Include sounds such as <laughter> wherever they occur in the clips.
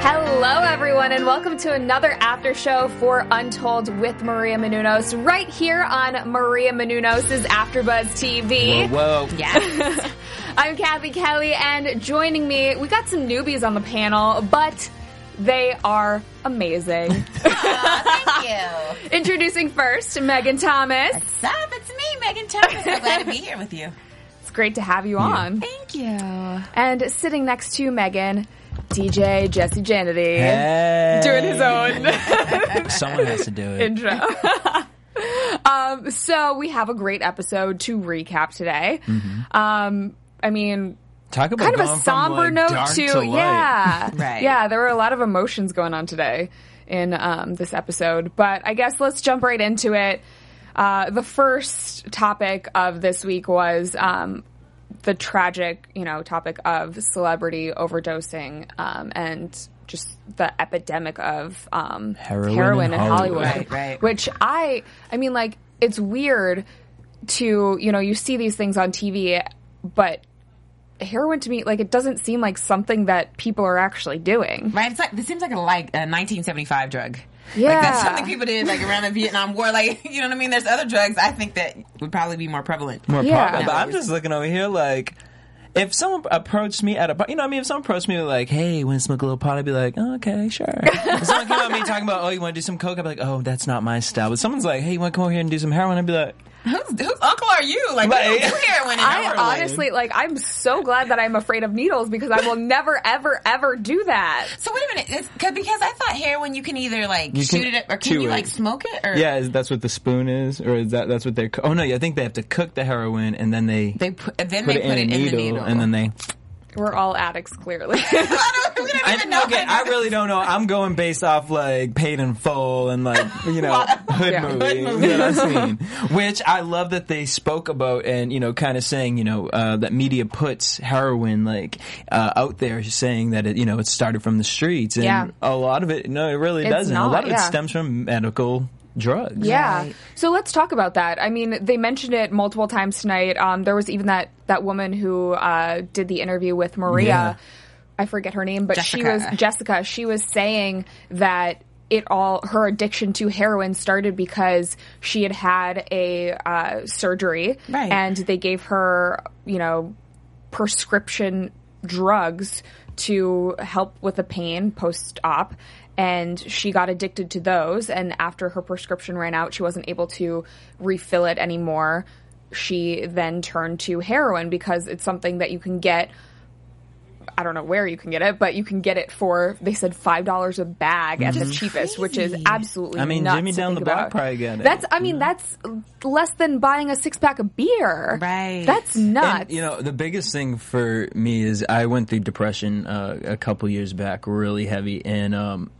Hello, everyone, and welcome to another after show for Untold with Maria Menounos, right here on Maria Menounos' AfterBuzz TV. Whoa, whoa. Yes. <laughs> I'm Cathy Kelley, and joining me, we got some newbies on the panel, but they are amazing. <laughs> <laughs> Thank you. Introducing first, Megan Thomas. What's up? It's me, Megan Thomas. So glad to be here with you. It's great to have you on. Thank you. And sitting next to Megan, DJ Jesse Janedy. Hey. Doing his own. <laughs> Someone has to do it. intro. <laughs> um, so we have a great episode to recap today. Um, I mean, Talk about kind of a somber like, note dark to, to yeah, <laughs> Right. yeah. There were a lot of emotions going on today in um, this episode, but I guess let's jump right into it. Uh, the first topic of this week was um, the tragic, you know, topic of celebrity overdosing um, and just the epidemic of um, Heroin in in Hollywood. Hollywood, Right, right. which I, I mean, like it's weird to you know you see these things on TV, but heroin to me like it doesn't seem like something that people are actually doing. Right? It's like this seems like a like a 1975 drug. Yeah. Like that's something people did like around the Vietnam War. Like <laughs> you know what I mean? There's other drugs I think that would probably be more prevalent. More Yeah. popular. But I'm just looking over here like. If someone approached me at a bar, you know, what I mean, if someone approached me like, "Hey, want to smoke a little pot?" I'd be like, oh, "Okay, sure." <laughs> if someone came up to me talking about, "Oh, you want to do some coke?" I'd be like, "Oh, that's not my style." But someone's like, "Hey, you want to come over here and do some heroin?" I'd be like, Who's, whose uncle are you? Like, Right. we don't do heroin in I our honestly like I'm so glad that I'm afraid of needles because I will <laughs> never ever ever do that. So wait a minute, it's, cause, because I thought heroin you can either like You shoot can it or can you it. like smoke it or "Yeah, is that's what the spoon is, or is that that's what they're?" Co- oh no, I think they have to cook the heroin and then they, they put, then put they it put in it a in needle, the needle and then they. We're all addicts clearly. <laughs> I don't, we don't I, know. okay, I really don't know. I'm going based off like paid in full and like you know <laughs> hood Yeah. movie. Hood You know what I mean? Which I love that they spoke about and you know kind of saying you know uh, that media puts heroin like uh, out there, saying that it you know it started from the streets and Yeah. a lot of it no, it really It's doesn't. a lot of it stems from medical drugs. Yeah. Right. So let's talk about that. I mean, they mentioned it multiple times tonight. Um, there was even that that woman who uh, did the interview with Maria. Yeah. I forget her name, but she was Jessica. She was saying that it all her addiction to heroin started because she had had a uh, surgery, Right. and they gave her, you know, prescription drugs to help with the pain post op. And she got addicted to those. And after her prescription ran out, she wasn't able to refill it anymore. She then turned to heroin because it's something that you can get. I don't know where you can get it, but you can get it for they said five dollars a bag at the cheapest, which is absolutely. I mean, nuts Jimmy down the block probably got it. That's I mean that's less than buying a six pack of beer. Right. That's nuts. And, you know, the biggest thing for me is I went through depression uh, a couple years back, really heavy, and um,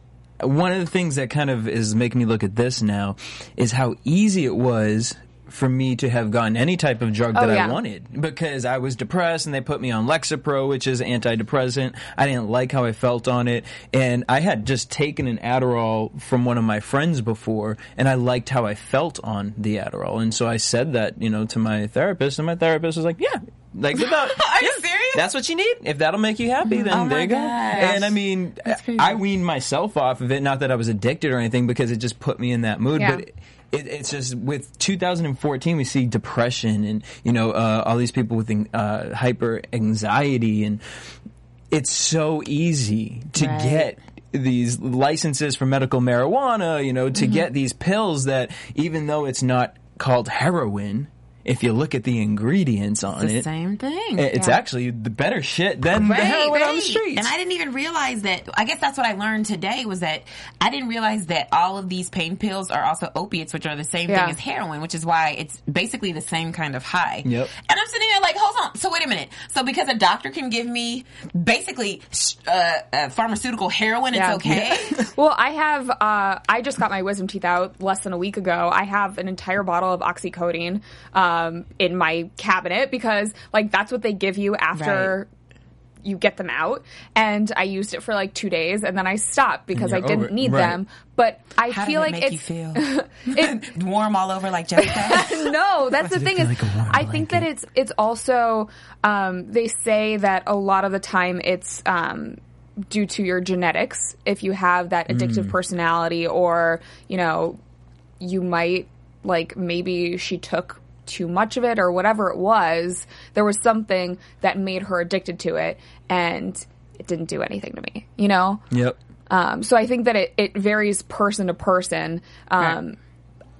one of the things that kind of is making me look at this now is how easy it was for me to have gotten any type of drug oh, that Oh, yeah. I wanted because I was depressed and they put me on Lexapro, which is antidepressant. I didn't like how I felt on it, and I had just taken an Adderall from one of my friends before, and I liked how I felt on the Adderall, and so I said that you know to my therapist, and my therapist was like, "Yeah." Like <laughs> without, Are you serious? That's what you need. If that'll make you happy, then Oh there you go. gosh. And I mean. I weaned myself off of it. Not that I was addicted or anything, because it just put me in that mood. Yeah. But it, it's just with 2014, we see depression and you know uh, all these people with uh, hyper anxiety, and it's so easy to Right. get these licenses for medical marijuana. You know, to get these pills that even though it's not called heroin. If you look at the ingredients on it. It's the it, same thing. it's Yeah. actually the better shit than the Right, on the right. streets. And I didn't even realize that. I guess that's what I learned today was that I didn't realize that all of these pain pills are also opiates, which are the same Yeah. thing as heroin, which is why it's basically the same kind of high. Yep. And I'm sitting there like, hold on. So wait a minute. So because a doctor can give me basically uh, uh, pharmaceutical heroin, Yeah. it's okay. <laughs> Well, I have. Uh, I just got my wisdom teeth out less than a week ago. I have an entire bottle of oxycodone um, in my cabinet because, like, that's what they give you after. You get them out, and I used it for like two days, and then I stopped because I didn't over need Right. them. But I How feel like it it's feel? <laughs> <laughs> it, Warm all over like Jessica. <laughs> no, that's the thing is, like I think that it's it's also um, they say that a lot of the time it's um, due to your genetics. If you have that addictive Mm. personality, or you know, you might like maybe she took too much of it or whatever it was. There was something that made her addicted to it, and it didn't do anything to me. You know. yep. Um, so I think that it, it varies person to person. Um,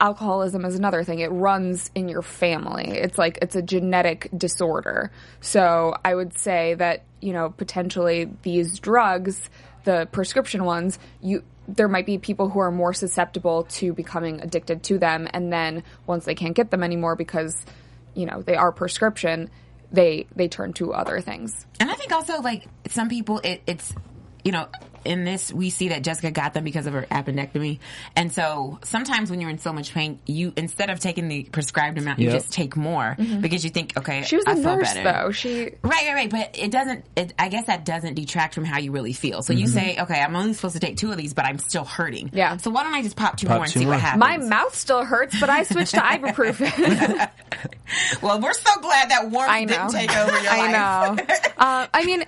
Alcoholism is another thing. It runs in your family. It's like it's a genetic disorder. So I would say that you know potentially these drugs, the prescription ones, you there might be people who are more susceptible to becoming addicted to them, and then once they can't get them anymore because you know they are prescription, they they turn to other things. And I think also like some people, it, it's you know in this we see that Jessica got them because of her appendectomy, and so sometimes when you're in so much pain, you instead of taking the prescribed amount, you just take more because you think, okay, Mm-hmm. She was a I feel nurse better. though. She Right, right, right. But it doesn't. It, I guess that doesn't detract from how you really feel. So you Mm-hmm. say, okay, I'm only supposed to take two of these, but I'm still hurting. Yeah. So why don't I just pop two Pop more and see more. what happens? my mouth still hurts, but I switched to ibuprofen. <laughs> well, we're so glad that warmth I didn't take over your I life. know. <laughs> uh, I mean,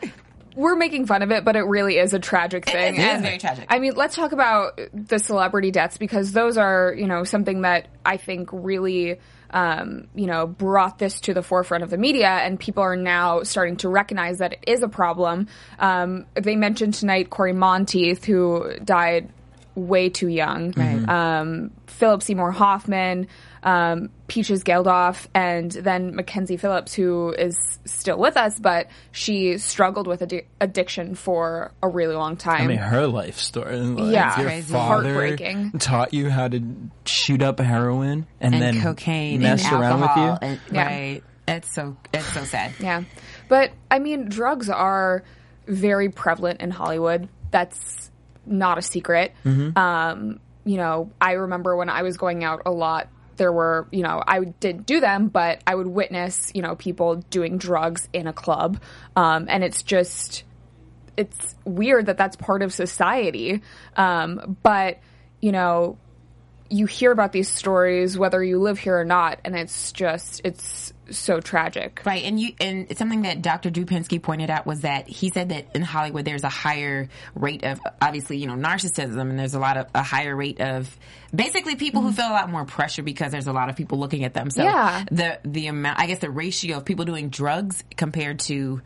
we're making fun of it, but it really is a tragic thing. is, it is And, very tragic. I mean, let's talk about the celebrity deaths because those are, you know, something that I think really. Um, you know, brought this to the forefront of the media, and people are now starting to recognize that it is a problem. Um, they mentioned tonight Cory Monteith, who died way too young. Um, Philip Seymour Hoffman, um, Peaches Geldof, and then Mackenzie Phillips, who is still with us, but she struggled with addi- addiction for a really long time. I mean, her life story. Like, Yeah. your Crazy. father Heartbreaking. taught you how to shoot up heroin and, and then cocaine mess and around with you. And, Yeah. Right. It's so it's so sad. Yeah. But I mean, drugs are very prevalent in Hollywood. That's not a secret. Um, you know, I remember when I was going out a lot, there were, you know, I didn't do them, but I would witness, you know, people doing drugs in a club. Um, and it's just, it's weird that that's part of society. Um, but, you know, you hear about these stories whether you live here or not, and it's just, it's so tragic. Right, and you and it's something that Dr. Drew Pinsky pointed out was that he said that in Hollywood there's a higher rate of obviously you know narcissism, and there's a lot of a higher rate of basically people who mm-hmm. feel a lot more pressure because there's a lot of people looking at them. So Yeah. the the amount, I guess, the ratio of people doing drugs compared to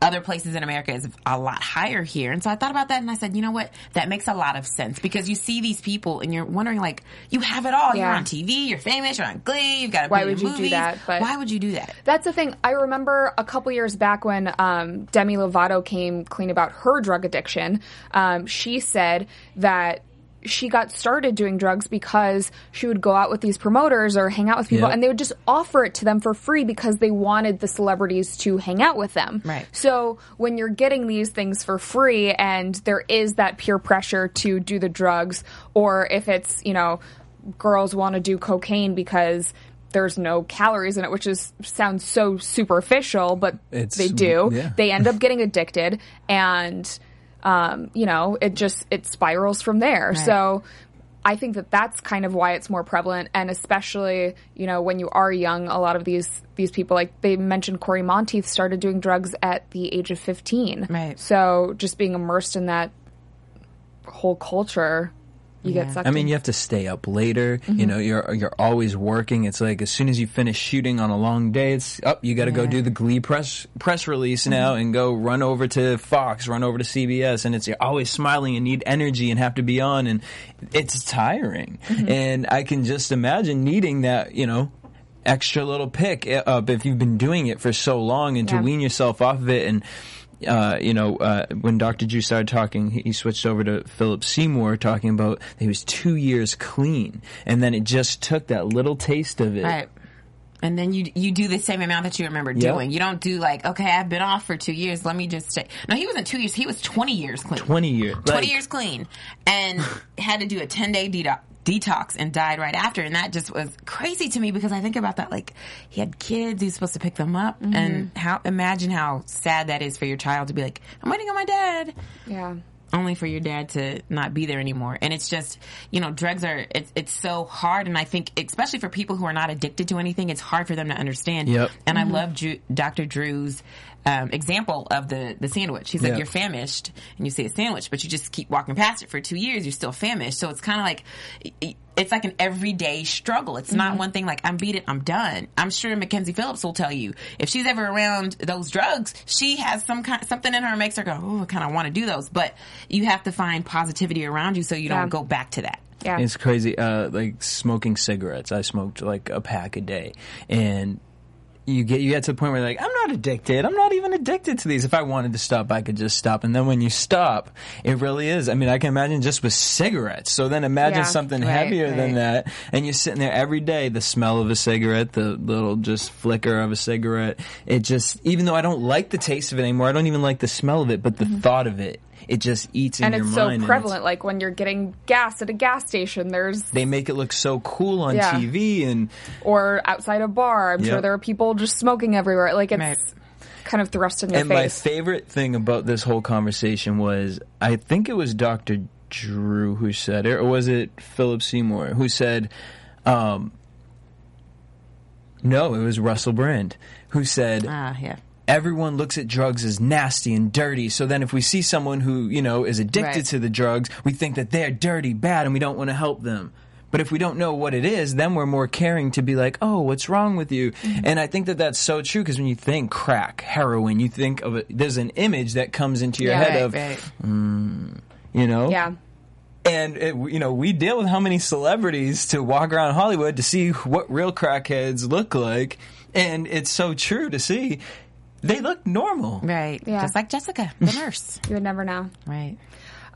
other places in America is a lot higher here. And so I thought about that and I said, you know what? That makes a lot of sense because you see these people and you're wondering like, you have it all. You're on TV, you're famous, you're on Glee, you've got a Why would you do movies. that? But- Why would you do that? That's the thing. I remember a couple years back when um, Demi Lovato came clean about her drug addiction. Um, she said that she got started doing drugs because she would go out with these promoters or hang out with people Yep. and they would just offer it to them for free because they wanted the celebrities to hang out with them. Right. So when you're getting these things for free and there is that peer pressure to do the drugs or if it's, you know, girls want to do cocaine because there's no calories in it, which is sounds so superficial, but It's- they do. yeah. They end up getting addicted, and um, you know, it just it spirals from there. So. I think that that's kind of why it's more prevalent, and especially you know when you are young, a lot of these these people, like they mentioned, Cory Monteith started doing drugs at the age of fifteen. Right. So just being immersed in that whole culture, you Yeah. get sucked. I mean, in. you have to stay up later. Mm-hmm. You know, you're you're always working. It's like as soon as you finish shooting on a long day, it's up. you got to go do the Glee press press release Mm-hmm. now and go run over to Fox, run over to CBS, and it's you're always smiling and need energy and have to be on, and it's tiring. Mm-hmm. And I can just imagine needing that. You know. extra little pick up if you've been doing it for so long and Yeah. to wean yourself off of it and uh, you know, uh, when Dr. Drew started talking, he, he switched over to Philip Seymour talking about he was two years clean, and then it just took that little taste of it. Right. And then you you do the same amount that you remember Yep. doing. You don't do like, okay, I've been off for two years. Let me just stay. No, he wasn't two years. He was twenty years clean. Twenty years. 20 Like, years clean and <laughs> had to do a 10 day detox detox and died right after and that just was crazy to me because I think about that like he had kids he's supposed to pick them up mm-hmm. and how imagine how sad that is for your child to be like I'm waiting on my dad Yeah. only for your dad to not be there anymore. And it's just, you know, drugs are, it's, it's so hard. And I think, especially for people who are not addicted to anything, it's hard for them to understand. Yep. And I mm-hmm. love Drew, Dr. Drew's, um, example of the, the sandwich. He's like, Yeah. you're famished and you see a sandwich, but you just keep walking past it for two years. You're still famished. So it's kind of like, it's like an everyday struggle. It's not one thing like I'm beat it, I'm done. I'm sure Mackenzie Phillips will tell you if she's ever around those drugs, she has some kind something in her makes her go, oh, I kind of want to do those. But you have to find positivity around you so you Yeah. don't go back to that. Yeah. It's crazy. Uh, like smoking cigarettes. I smoked like a pack a day, and you get you get to the point where you're like I'm not addicted. I'm not even addicted to these. If I wanted to stop, I could just stop. And then when you stop, it really is. I mean, I can imagine just with cigarettes. So then imagine Yeah. something Right, heavier than that, and you're sitting there every day. The smell of a cigarette, the little just flicker of a cigarette. It just even though I don't like the taste of it anymore, I don't even like the smell of it, but the mm-hmm. thought of it. It just eats in and your it's mind. so and prevalent. Like when you're getting gas at a gas station, there's they make it look so cool on Yeah. TV and or outside a bar. I'm sure there are people just smoking everywhere. Like it's Right. kind of thrust in your and my favorite thing about this whole conversation was I think it was Dr. Drew who said it or was it Philip Seymour who said um no, it was Russell Brand who said Ah, yeah. Everyone looks at drugs as nasty and dirty. So then if we see someone who, you know, is addicted Right. to the drugs, we think that they're dirty, bad, and we don't want to help them. But if we don't know what it is, then we're more caring to be like, oh, what's wrong with you? Mm-hmm. And I think that that's so true because when you think crack, heroin, you think of it, there's an image that comes into your Yeah, head Right, of, right. you know? yeah. And it, you know, we deal with how many celebrities to walk around Hollywood to see what real crackheads look like, and it's so true to see they look normal. Right. Yeah. Just like Jessica, the <laughs> nurse. You would never know. Right.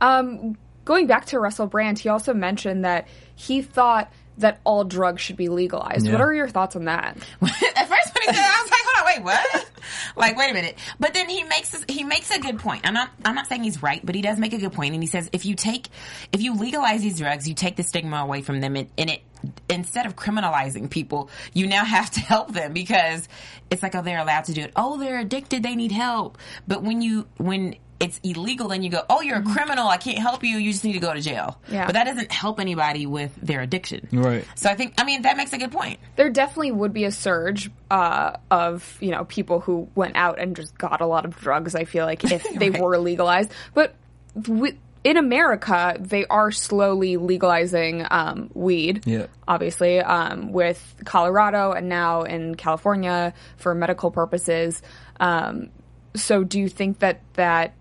Um, going back to Russell Brand, he also mentioned that he thought that all drugs should be legalized. Yeah. What are your thoughts on that? <laughs> At first, said, it, I was like, "Hold on, wait, what?" like, wait a minute. But then he makes this, he makes a good point. I'm not I'm not saying he's right, but he does make a good point. point, and he says if you take if you legalize these drugs, you take the stigma away from them, and, and it instead of criminalizing people, you now have to help them because it's like, oh, they're allowed to do it. Oh, they're addicted, they need help. But when you when it's illegal, then you go, oh, you're a criminal. I can't help you. You just need to go to jail. Yeah. But that doesn't help anybody with their addiction. Right. So I think, I mean, that makes a good point. There definitely would be a surge uh, of you know people who went out and just got a lot of drugs. I feel like if <laughs> they Right. were legalized, but wi- in America they are slowly legalizing um, weed. Yeah. obviously um, with Colorado and now in California for medical purposes. Um, so do you think that that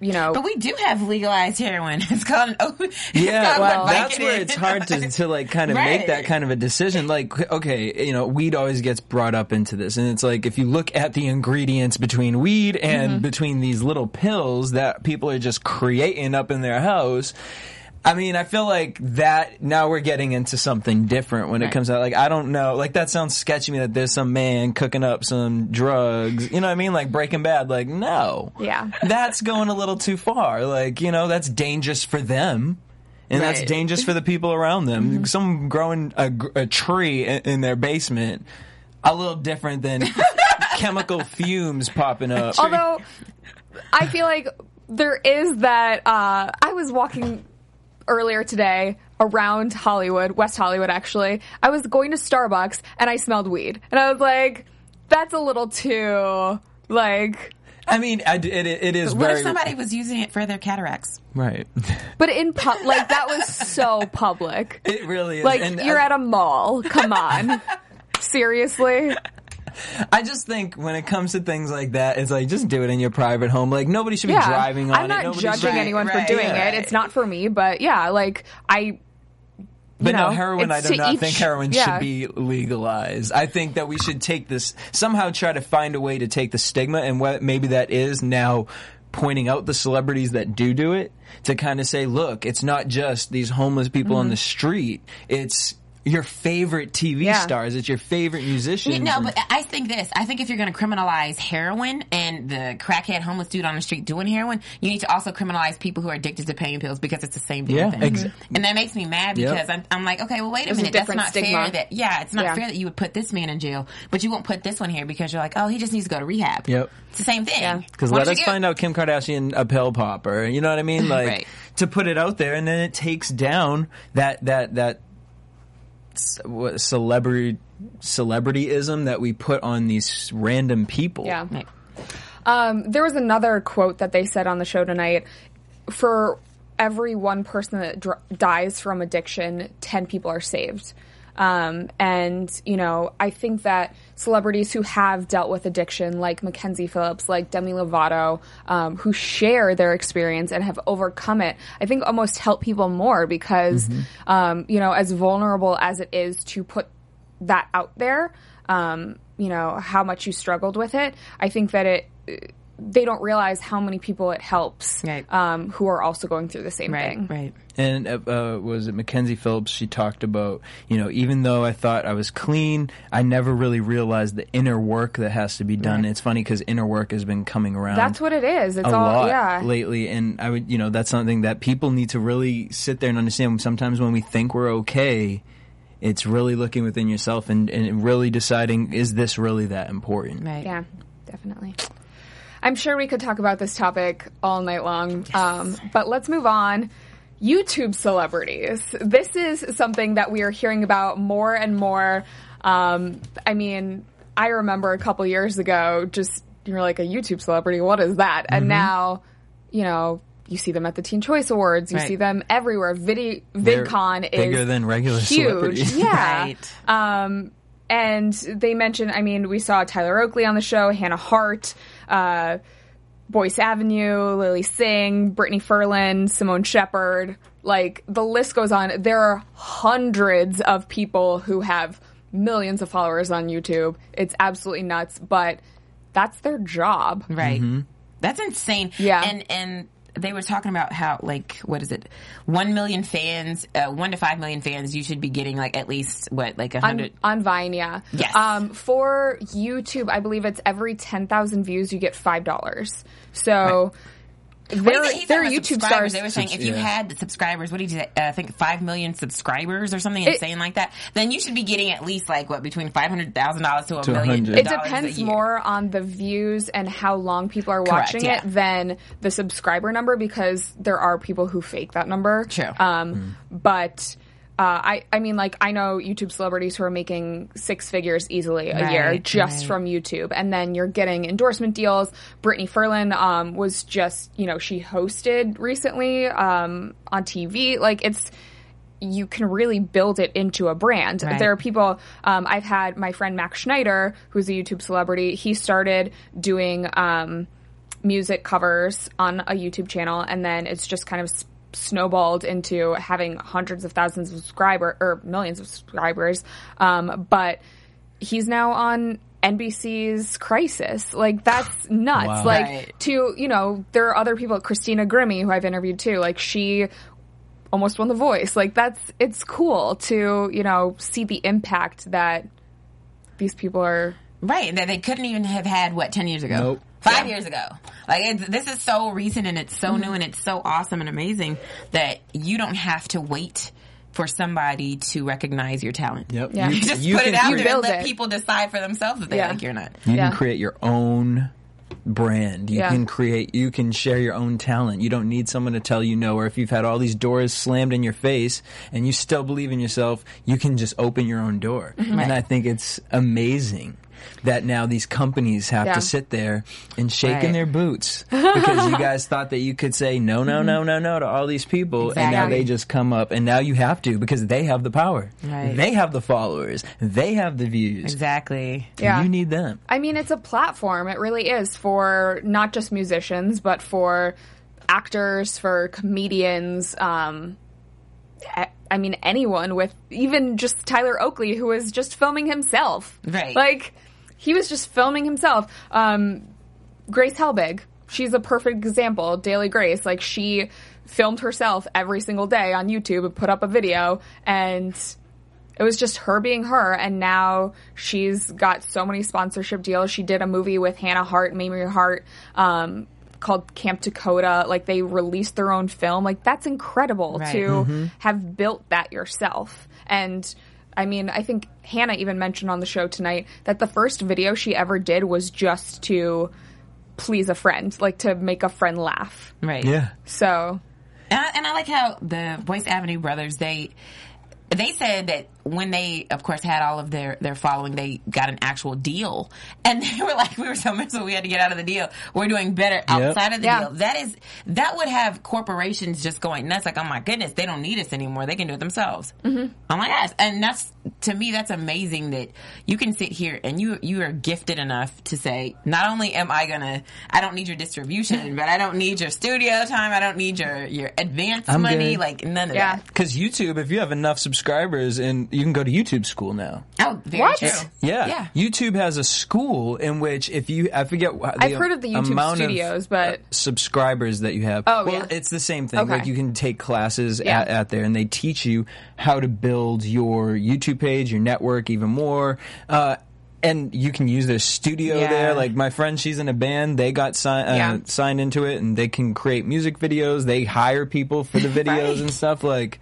you know? But we do have legalized heroin. <laughs> It's called an O. <laughs> it's Yeah, called well, Vicodin. that's where it's hard to, to like kind of make that kind of a decision. Like, okay, you know, weed always gets brought up into this, and it's like if you look at the ingredients between weed and Mm-hmm. between these little pills that people are just creating up in their house. I mean, I feel like that now we're getting into something different when it comes out. Like, I don't know. Like, that sounds sketchy to me that there's some man cooking up some drugs. You know what I mean? Like Breaking Bad. Like, no. Yeah. <laughs> That's going a little too far. Like, you know, that's dangerous for them. And that's dangerous for the people around them. Someone growing a, a tree in, in their basement, a little different than <laughs> chemical fumes popping up. Although I feel like there is that. Uh, I was walking earlier today around Hollywood, West Hollywood. Actually, I was going to Starbucks and I smelled weed, and I was like, "That's a little too like." I mean, I d it, it is What very if somebody was using it for their cataracts? right. <laughs> But in pu- like that was so public. It really is. Like And you're I, at a mall. Come on. <laughs> Seriously? I just think when it comes to things like that, it's like just do it in your private home. Like nobody should be driving on I'm not Nobody judging should- anyone for doing yeah. it. It's not for me, but yeah, like I But know, no, heroin, I do not each- think heroin yeah. should be legalized. I think that we should take this, somehow try to find a way to take the stigma, and what maybe that is now pointing out the celebrities that do do it to kind of say, look, it's not just these homeless people Mm-hmm. on the street. It's your favorite TV Yeah. stars. It's your favorite musicians. No, and- but I think this. I think if you're going to criminalize heroin and the crackhead homeless dude on the street doing heroin, you need to also criminalize people who are addicted to pain pills because it's the same damn Yeah, thing. ex- and that makes me mad Yep. because I'm, I'm like, okay, well, wait a There's a minute. That's different not stigma. fair. That yeah, it's not Yeah. fair that you would put this man in jail, but you won't put this one here because you're like, oh, he just needs to go to rehab. Yep. It's the same thing. Because Why let us you find out Kim Kardashian a pill popper. You know what I mean? <laughs> Like Right. to put it out there, and then it takes down that that that c- what, celebrity celebrityism that we put on these random people. Yeah. Right. Um, there was another quote that they said on the show tonight. For every one person that dr- dies from addiction, 10 people are saved. Um, and, you know, I think that celebrities who have dealt with addiction, like Mackenzie Phillips, like Demi Lovato, um, who share their experience and have overcome it, I think almost help people more because, um, you know, as vulnerable as it is to put that out there, um, you know, how much you struggled with it, I think that it, they don't realize how many people it helps Right. um, who are also going through the same Right. thing. Right. And uh, uh, was it Mackenzie Phillips? She talked about, you know, even though I thought I was clean, I never really realized the inner work that has to be done. Right. It's funny because inner work has been coming around. That's what it is. It's a all lot yeah. lately, and I would, you know, that's something that people need to really sit there and understand. Sometimes when we think we're okay, it's really looking within yourself and, and really deciding is this really that important? Right. Yeah, definitely. I'm sure we could talk about this topic all night long, um, but let's move on. YouTube celebrities. This is something that we are hearing about more and more. Um, I mean, I remember a couple years ago, just you're like a YouTube celebrity. What is that? And now, you know, you see them at the Teen Choice Awards. You Right. see them everywhere. Vidi- They're VidCon is bigger than regular huge. Yeah. <laughs> Right. Um, and they mentioned, I mean, we saw Tyler Oakley on the show, Hannah Hart, uh, Boyce Avenue, Lilly Singh, Brittany Furlan, Simone Shepard. Like, the list goes on. There are hundreds of people who have millions of followers on YouTube. It's absolutely nuts, but that's their job. Right. That's insane. Yeah. And and they were talking about how like what is it? One million fans, uh, one to five million fans. You should be getting like at least what like a On, hundred. on Vine, yeah. Yes. Um, for YouTube, I believe it's every 10,000 views, you get $5. So, What their, is it? He said their YouTube stars. They were saying if you yeah. had subscribers, what did you say? Uh, I think five million subscribers or something It- insane like that. Then you should be getting at least like what between five hundred thousand dollars to a million. It dollars a depends year. more on the views and how long people are Correct, watching yeah. it than the subscriber number because there are people who fake that number. True. Um, But uh, I, I mean, like I know YouTube celebrities who are making six figures easily a year just right. from YouTube, and then you're getting endorsement deals. Brittany Furlan um, was just, you know, she hosted recently um, on TV. Like it's you can really build it into a brand. Right. There are people. Um, I've had my friend Max Schneider, who's a YouTube celebrity. He started doing um, music covers on a YouTube channel, and then it's just kind of snowballed into having hundreds of thousands of subscriber or millions of subscribers. Um, but he's now on NBC's Crisis. Like that's <sighs> nuts. Wow. Like Right. to you know, there are other people. Christina Grimmie, who I've interviewed too. Like she almost won the voice. Like that's it's cool to you know see the impact that these people are. Right, that they couldn't even have had what ten years ago, Nope. Five years ago. Like it's, this is so recent and it's so Mm-hmm. new and it's so awesome and amazing that you don't have to wait for somebody to recognize your talent. Yep. Yeah. You, <laughs> You just you put can it out there and let it. people decide for themselves if they Yeah. like you or not. You Yeah. can create your own brand. You Yeah. can create, you can share your own talent. You don't need someone to tell you no. Or if you've had all these doors slammed in your face and you still believe in yourself, you can just open your own door. Mm-hmm. And I think it's amazing that now these companies have Yeah. to sit there and shake in their boots <laughs> because you guys thought that you could say no, no, no, no, no to all these people. And now they just come up and now you have to because they have the power. Right. They have the followers. They have the views. Exactly. Yeah. You need them. I mean, it's a platform. It really is for not just musicians, but for actors, for comedians, um, I mean, anyone with even just Tyler Oakley, who was just filming himself. Right. Like, he was just filming himself. Um, Grace Helbig, she's a perfect example. Daily Grace, like, she filmed herself every single day on YouTube and put up a video, and it was just her being her. And now she's got so many sponsorship deals. She did a movie with Hannah Hart, Mamrie Hart. Um, called Camp Takota. Like they released their own film. Like that's incredible Right. to have built that yourself. And I mean, I think Hannah even mentioned on the show tonight that the first video she ever did was just to please a friend, like to make a friend laugh. Right. Yeah. So And I, and I like how the Boyce Avenue brothers they they said that when they of course had all of their their following they got an actual deal. And <laughs> they were like we were so miserable we had to get out of the deal. We're doing better outside of the Yeah. deal. That is that would have corporations just going nuts like oh my goodness they don't need us anymore. They can do it themselves. Mm-hmm. oh my gosh. And that's to me that's amazing that you can sit here and you you are gifted enough to say not only am I gonna I don't need your distribution <laughs> but I don't need your studio time. I don't need your your advance I'm money. good. like none of Yeah. that. Because YouTube, if you have enough subscribers, and you can go to YouTube school now. oh very What? true Yeah. Yeah. YouTube has a school in which if you, I forget wh- the I've heard of the YouTube amount of, studios, but- uh, subscribers that you have. Oh, well, yeah. it's the same thing. Okay. Like you can take classes Yeah. at, at there and they teach you how to build your YouTube page, your network even more. Uh, and you can use their studio Yeah. there. Like my friend, she's in a band. They got si- uh, Yeah. signed into it, and they can create music videos. They hire people for the <laughs> videos Right. and stuff. Like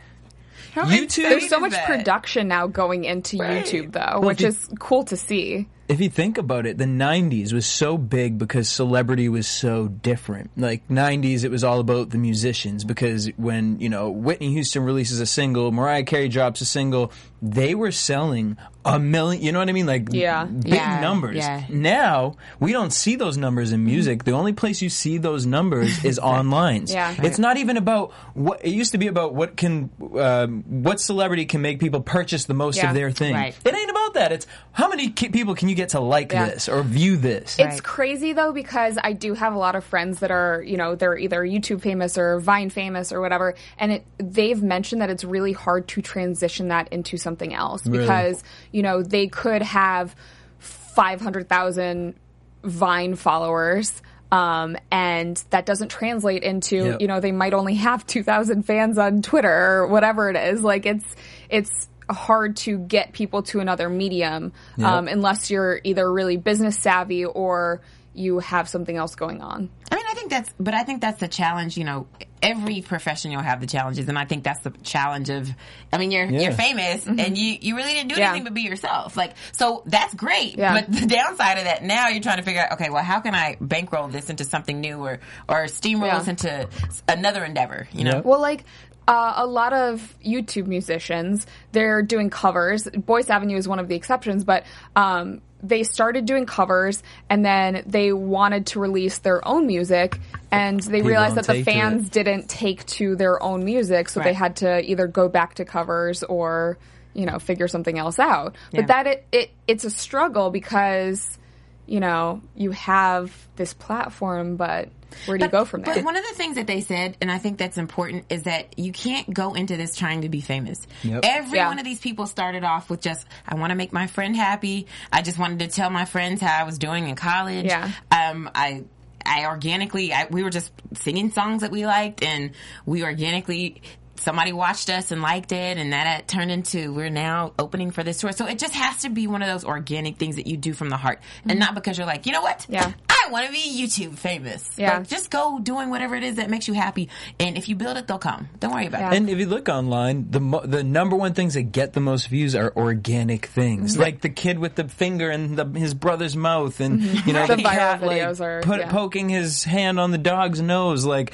How YouTube- there's so much that? production now going into Right. YouTube though, Well, which the- is cool to see. if you think about it, the 90s was so big because celebrity was so different. Like 90s, it was all about the musicians because when, you know, Whitney Houston releases a single, Mariah Carey drops a single, they were selling a million, you know what I mean? Like Yeah. big Yeah, numbers. yeah. Now, we don't see those numbers in music. The only place you see those numbers <laughs> is online. Yeah. It's not even about what, it used to be about what can, um, what celebrity can make people purchase the most Yeah. of their thing. Right. It ain't about that. It's how many ki- people can you get to like Yeah. this or view this? It's crazy though because I do have a lot of friends that are, you know, they're either YouTube famous or Vine famous or whatever, and it, they've mentioned that it's really hard to transition that into something else because, you know, they could have 500,000 Vine followers. Um, and that doesn't translate into, Yep. you know, they might only have 2,000 fans on Twitter or whatever it is. Like it's, it's hard to get people to another medium, um, unless you're either really business savvy or you have something else going on. I mean, I think that's, but I think that's the challenge. You know, every profession you'll have the challenges, and I think that's the challenge of. I mean, you're Yeah. you're famous, and you you really didn't do Mm-hmm. Yeah. anything but be yourself. Like, so that's great. Yeah. But the <laughs> downside of that, now you're trying to figure out, okay, well, how can I bankroll this into something new, or or steamroll Yeah. this into another endeavor? You know. Yep. Well, like uh, a lot of YouTube musicians, they're doing covers. Boyce Avenue is one of the exceptions, but um, they started doing covers and then they wanted to release their own music and they realized that the fans it. didn't take to their own music, so they had to either go back to covers or you know figure something else out. Yeah. But that it, it it's a struggle because you know you have this platform, but where do you go from there? But one of the things that they said, and I think that's important, is that you can't go into this trying to be famous. Yep. Every Yeah. one of these people started off with just, I want to make my friend happy. I just wanted to tell my friends how I was doing in college. Yeah. Um, I, I organically, I, we were just singing songs that we liked, and we organically. Somebody watched us and liked it, and that turned into we're now opening for this tour. So it just has to be one of those organic things that you do from the heart, and not because you're like, you know what? Mm-hmm. Yeah. I want to be YouTube famous. Yeah. Like, just go doing whatever it is that makes you happy. And if you build it, they'll come. Don't worry about Yeah. it. And if you look online, the mo- the number one things that get the most views are organic things, like the kid with the finger in the, his brother's mouth, and you know The the, viral cat like, are- put, yeah. poking his hand on the dog's nose, like.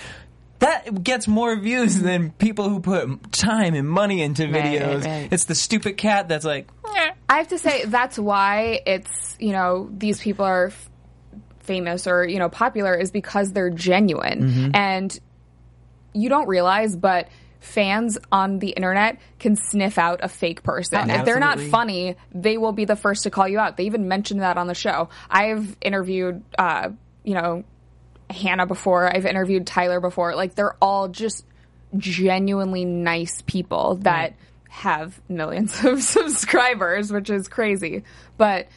That gets more views than people who put time and money into Right, videos. right. It's the stupid cat that's like, I have to say that's why it's you know these people are f- famous or you know popular is because they're genuine Mm-hmm. and you don't realize but fans on the internet can sniff out a fake person if they're not funny they will be the first to call you out they even mentioned that on the show i've interviewed uh you know hannah before i've interviewed tyler before like they're all just genuinely nice people that have millions <laughs> of subscribers, which is crazy. But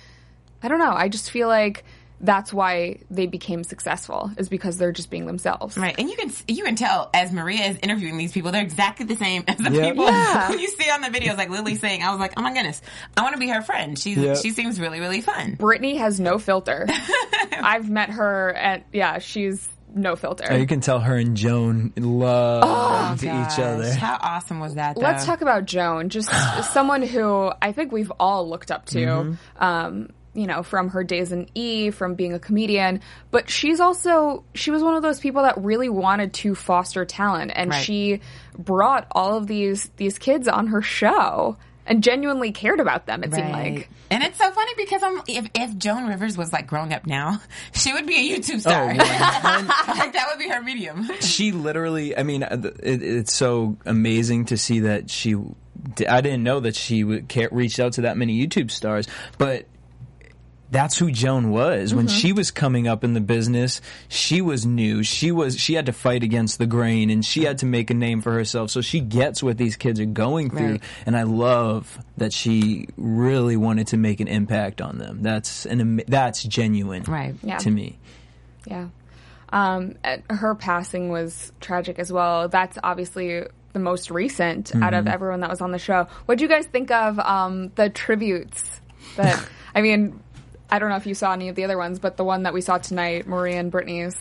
I don't know. I just feel like that's why they became successful is because they're just being themselves. Right, and you can you can tell as Maria is interviewing these people, they're exactly the same as the Yeah. people Yeah. <laughs> you see on the videos. Like Lilly Singh, I was like, oh my goodness, I want to be her friend. She's Yeah. she seems really really fun. Brittany has no filter. <laughs> I've met her and yeah, she's no filter. You can tell her and Joan love each other. How awesome was that? Though? Let's talk about Joan, just <sighs> someone who I think we've all looked up to. Mm-hmm. Um, you know, from her days in E, from being a comedian, but she's also she was one of those people that really wanted to foster talent, and Right. she brought all of these these kids on her show and genuinely cared about them. It seemed like. And it's so funny because I'm if, if Joan Rivers was like growing up now, <laughs> she would be a YouTube star. Oh, <laughs> like that would be her medium. <laughs> she literally i mean uh, it, it's so amazing to see that she I didn't know that she would care, reached out to that many youtube stars but that's who Joan was when she was coming up in the business. She was new. She was she had to fight against the grain and she had to make a name for herself. So she gets what these kids are going through Right. and I love that she really wanted to make an impact on them. That's an that's genuine Right. Yeah. to me. Yeah. Um, her passing was tragic as well. That's obviously the most recent out of everyone that was on the show. What do you guys think of um, the tributes? That I mean, I don't know if you saw any of the other ones, but the one that we saw tonight, Maria and Brittany's.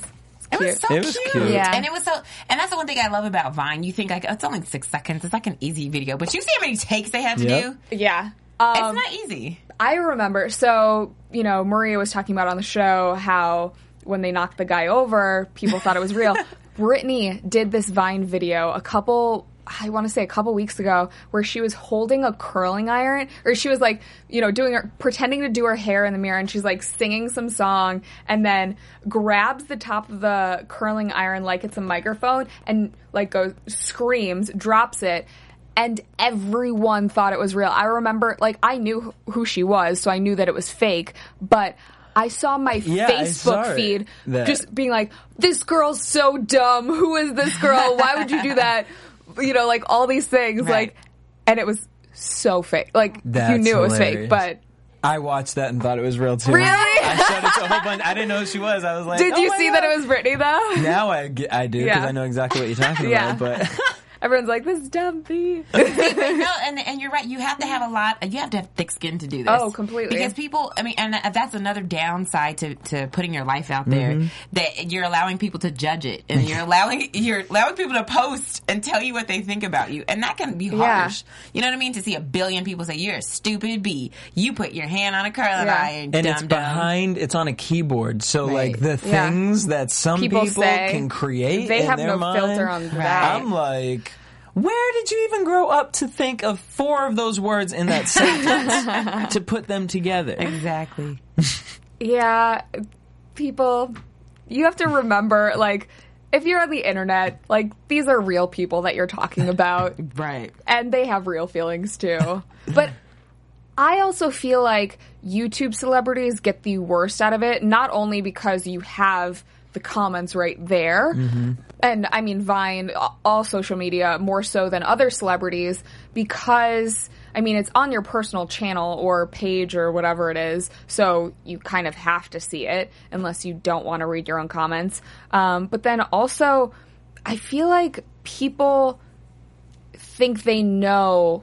It was so It was cute. cute. Yeah. And it was so, and that's the one thing I love about Vine. You think like, it's only six seconds. It's like an easy video, but you see how many takes they had to Yep. do? Yeah. It's Um, not easy. I remember. So, you know, Maria was talking about on the show how when they knocked the guy over, people thought it was real. <laughs> Brittany did this Vine video a couple. I want to say a couple weeks ago, where she was holding a curling iron, or she was like, you know, doing her, pretending to do her hair in the mirror, and she's like singing some song, and then grabs the top of the curling iron like it's a microphone, and like goes screams, drops it, and everyone thought it was real. I remember, like, I knew who she was, so I knew that it was fake, but I saw my Yeah, I saw Facebook feed That- just being like, this girl's so dumb. Who is this girl? Why would you do that? <laughs> You know, like all these things, Right. like, and it was so fake. Like, you That's knew it was fake, but I watched that and thought it was real too. Really? I showed it to a whole bunch. I didn't know who she was. I was like, did oh you my see God. that it was Brittany though? Now I, get, I do because Yeah. I know exactly what you're talking Yeah. about. But <laughs> Everyone's like, this is dumb bee. <laughs> no, <laughs> and and you're right. You have to have a lot. You have to have thick skin to do this. Oh, completely. Because people, I mean, and that's another downside to, to putting your life out there. Mm-hmm. That you're allowing people to judge it, and you're allowing you're allowing people to post and tell you what they think about you, and that can be Yeah. harsh. You know what I mean? To see a billion people say you're a stupid bee, you put your hand on a curling Yeah. iron, and dumb it's dumb. behind. It's on a keyboard. So Right. like the Yeah. things that some People people, say, can create, they in have their no mind, filter on that. I'm like. Where did you even grow up to think of four of those words in that <laughs> sentence to put them together? Exactly. <laughs> Yeah, people, you have to remember, like, if you're on the internet, like, these are real people that you're talking about, <laughs> Right. and they have real feelings too. but I also feel like YouTube celebrities get the worst out of it, not only because you have the comments right there, and I mean, Vine, all social media, more so than other celebrities, because. I mean, it's on your personal channel or page or whatever it is, so you kind of have to see it unless you don't want to read your own comments. Um, but then also, I feel like people think they know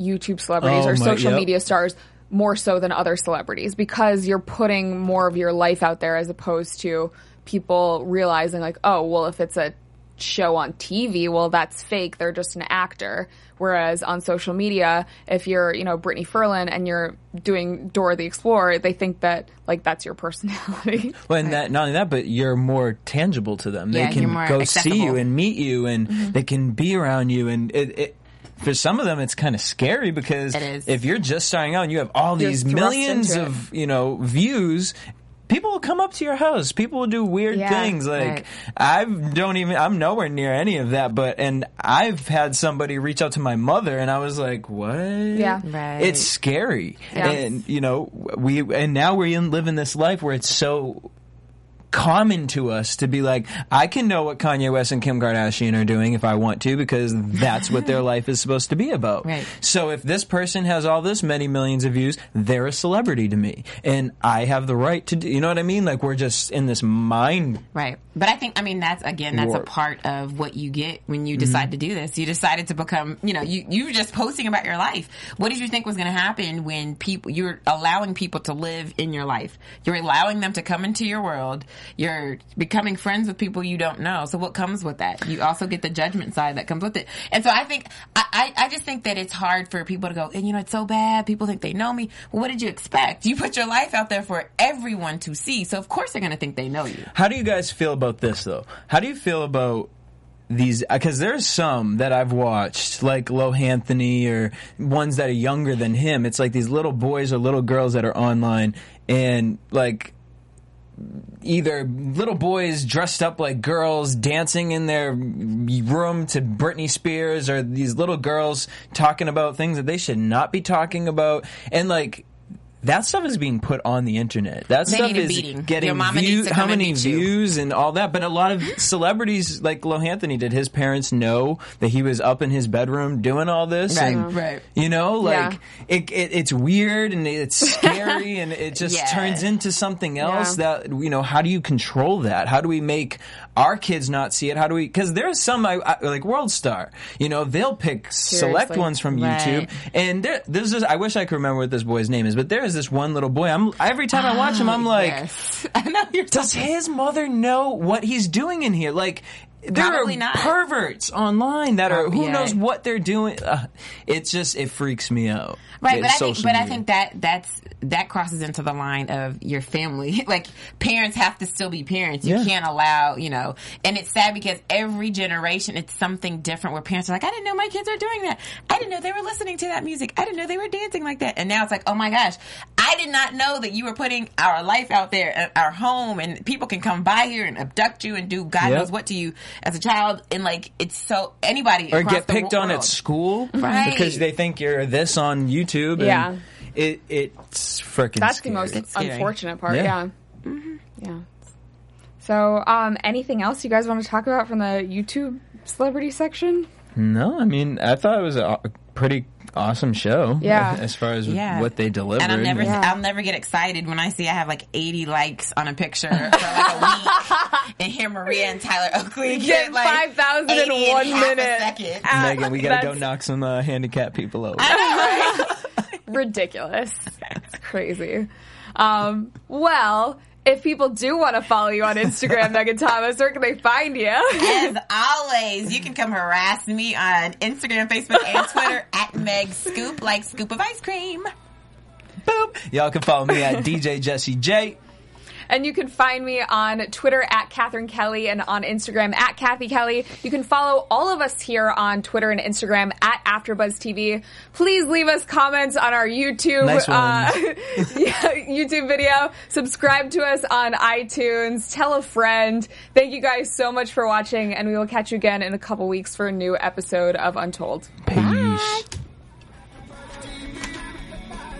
YouTube celebrities Oh, or my- social yep. media stars more so than other celebrities because you're putting more of your life out there as opposed to people realizing like, oh, well, if it's a show on TV, well, that's fake. They're just an actor. Whereas on social media, if you're, you know, Brittany Furlan and you're doing Dora the Explorer, they think that like that's your personality. <laughs> Well, and that not only that, but you're more tangible to them. Yeah, they can you're go see you and meet you, and Mm-hmm. they can be around you. And it, it, for some of them, it's kind of scary because if you're just starting out and you have all You're these millions of you know views. People will come up to your house. People will do weird Yeah, things. Like right. I don't even. I'm nowhere near any of that. But and I've had somebody reach out to my mother, and I was like, "What? Yeah. Right. It's scary." Yeah. And you know, we and now we in- live in this life where it's so common to us to be like, I can know what Kanye West and Kim Kardashian are doing if I want to because that's what their <laughs> life is supposed to be about. Right. So if this person has all this many millions of views, they're a celebrity to me, and I have the right to do. You know what I mean? Like we're just in this mind. Right. But I think, I mean, that's again, that's War. a part of what you get when you decide mm-hmm. to do this. You decided to become, you know, you, you were just posting about your life. What did you think was going to happen when people, you're allowing people to live in your life? You're allowing them to come into your world. You're becoming friends with people you don't know. So what comes with that? You also get the judgment side that comes with it. And so I think, I, I, I just think that it's hard for people to go, and you know, it's so bad. People think they know me. Well, what did you expect? You put your life out there for everyone to see. So of course they're going to think they know you. How do you guys feel about this though? How do you feel about these? Because there's some that I've watched, like Lohanthony or ones that are younger than him. It's like these little boys or little girls that are online and like either little boys dressed up like girls dancing in their room to Britney Spears or these little girls talking about things that they should not be talking about. And like that stuff is being put on the internet. That They stuff is getting Your mama view- needs to how and many you. views and all that. But a lot of <gasps> celebrities like Lohanthony, did his parents know that he was up in his bedroom doing all this? Right, and, right. You know, like Yeah. it, it, it's weird and it's <laughs> scary and it just Yeah. turns into something else. Yeah. That you know, how do you control that? How do we make our kids not see it? How do we? Because there's some I, I, like World Star. You know, they'll pick select ones from Right. YouTube, and there, there's this. I wish I could remember what this boy's name is, but there is this one little boy. I'm every time I watch him, I'm ah, like. Yes. <laughs> I know you're Does talking- his mother know what he's doing in here? Like, there Probably are not. perverts online that are who Yeah. knows what they're doing. Uh, it's just it freaks me out. Right, It's but I think, but I think that that's that crosses into the line of your family. <laughs> like parents have to still be parents. You Yeah. can't allow, you know. And it's sad because every generation it's something different. Where parents are like, I didn't know my kids are doing that. I didn't know they were listening to that music. I didn't know they were dancing like that. And now it's like, oh my gosh, I did not know that you were putting our life out there, at our home, and people can come by here and abduct you and do God Yep. knows what to you as a child. And like, it's so anybody or get the picked on at school Right. because they think you're this on YouTube. And Yeah. it it's freaking. That's scary. the most It's scary. unfortunate part. Yeah. Yeah. Yeah. So, um, anything else you guys want to talk about from the YouTube celebrity section? No, I mean I thought it was a, a pretty awesome show. Yeah. as far as Yeah. what they delivered. And I'll never, Yeah. I'll never get excited when I see I have like 80 likes on a picture for like a week, <laughs> and hear Maria and Tyler Oakley Get get like 5,000 in one half a minute. second. Megan, we gotta go That's- knock some uh, handicapped people over. <laughs> Ridiculous. It's crazy. Um, well, if people do want to follow you on Instagram, Megan Thomas, where can they find you? As always, you can come harass me on Instagram, Facebook, and Twitter <laughs> at Meg Scoop, like scoop of ice cream. Boop. Y'all can follow me at DJ Jesse J. And you can find me on Twitter at Catherine Kelley and on Instagram at Cathy Kelley. You can follow all of us here on Twitter and Instagram at AfterBuzz TV. Please leave us comments on our YouTube Nice uh, <laughs> <laughs> yeah, YouTube video. Subscribe to us on iTunes. Tell a friend. Thank you guys so much for watching, and we will catch you again in a couple weeks for a new episode of Untold. Peace.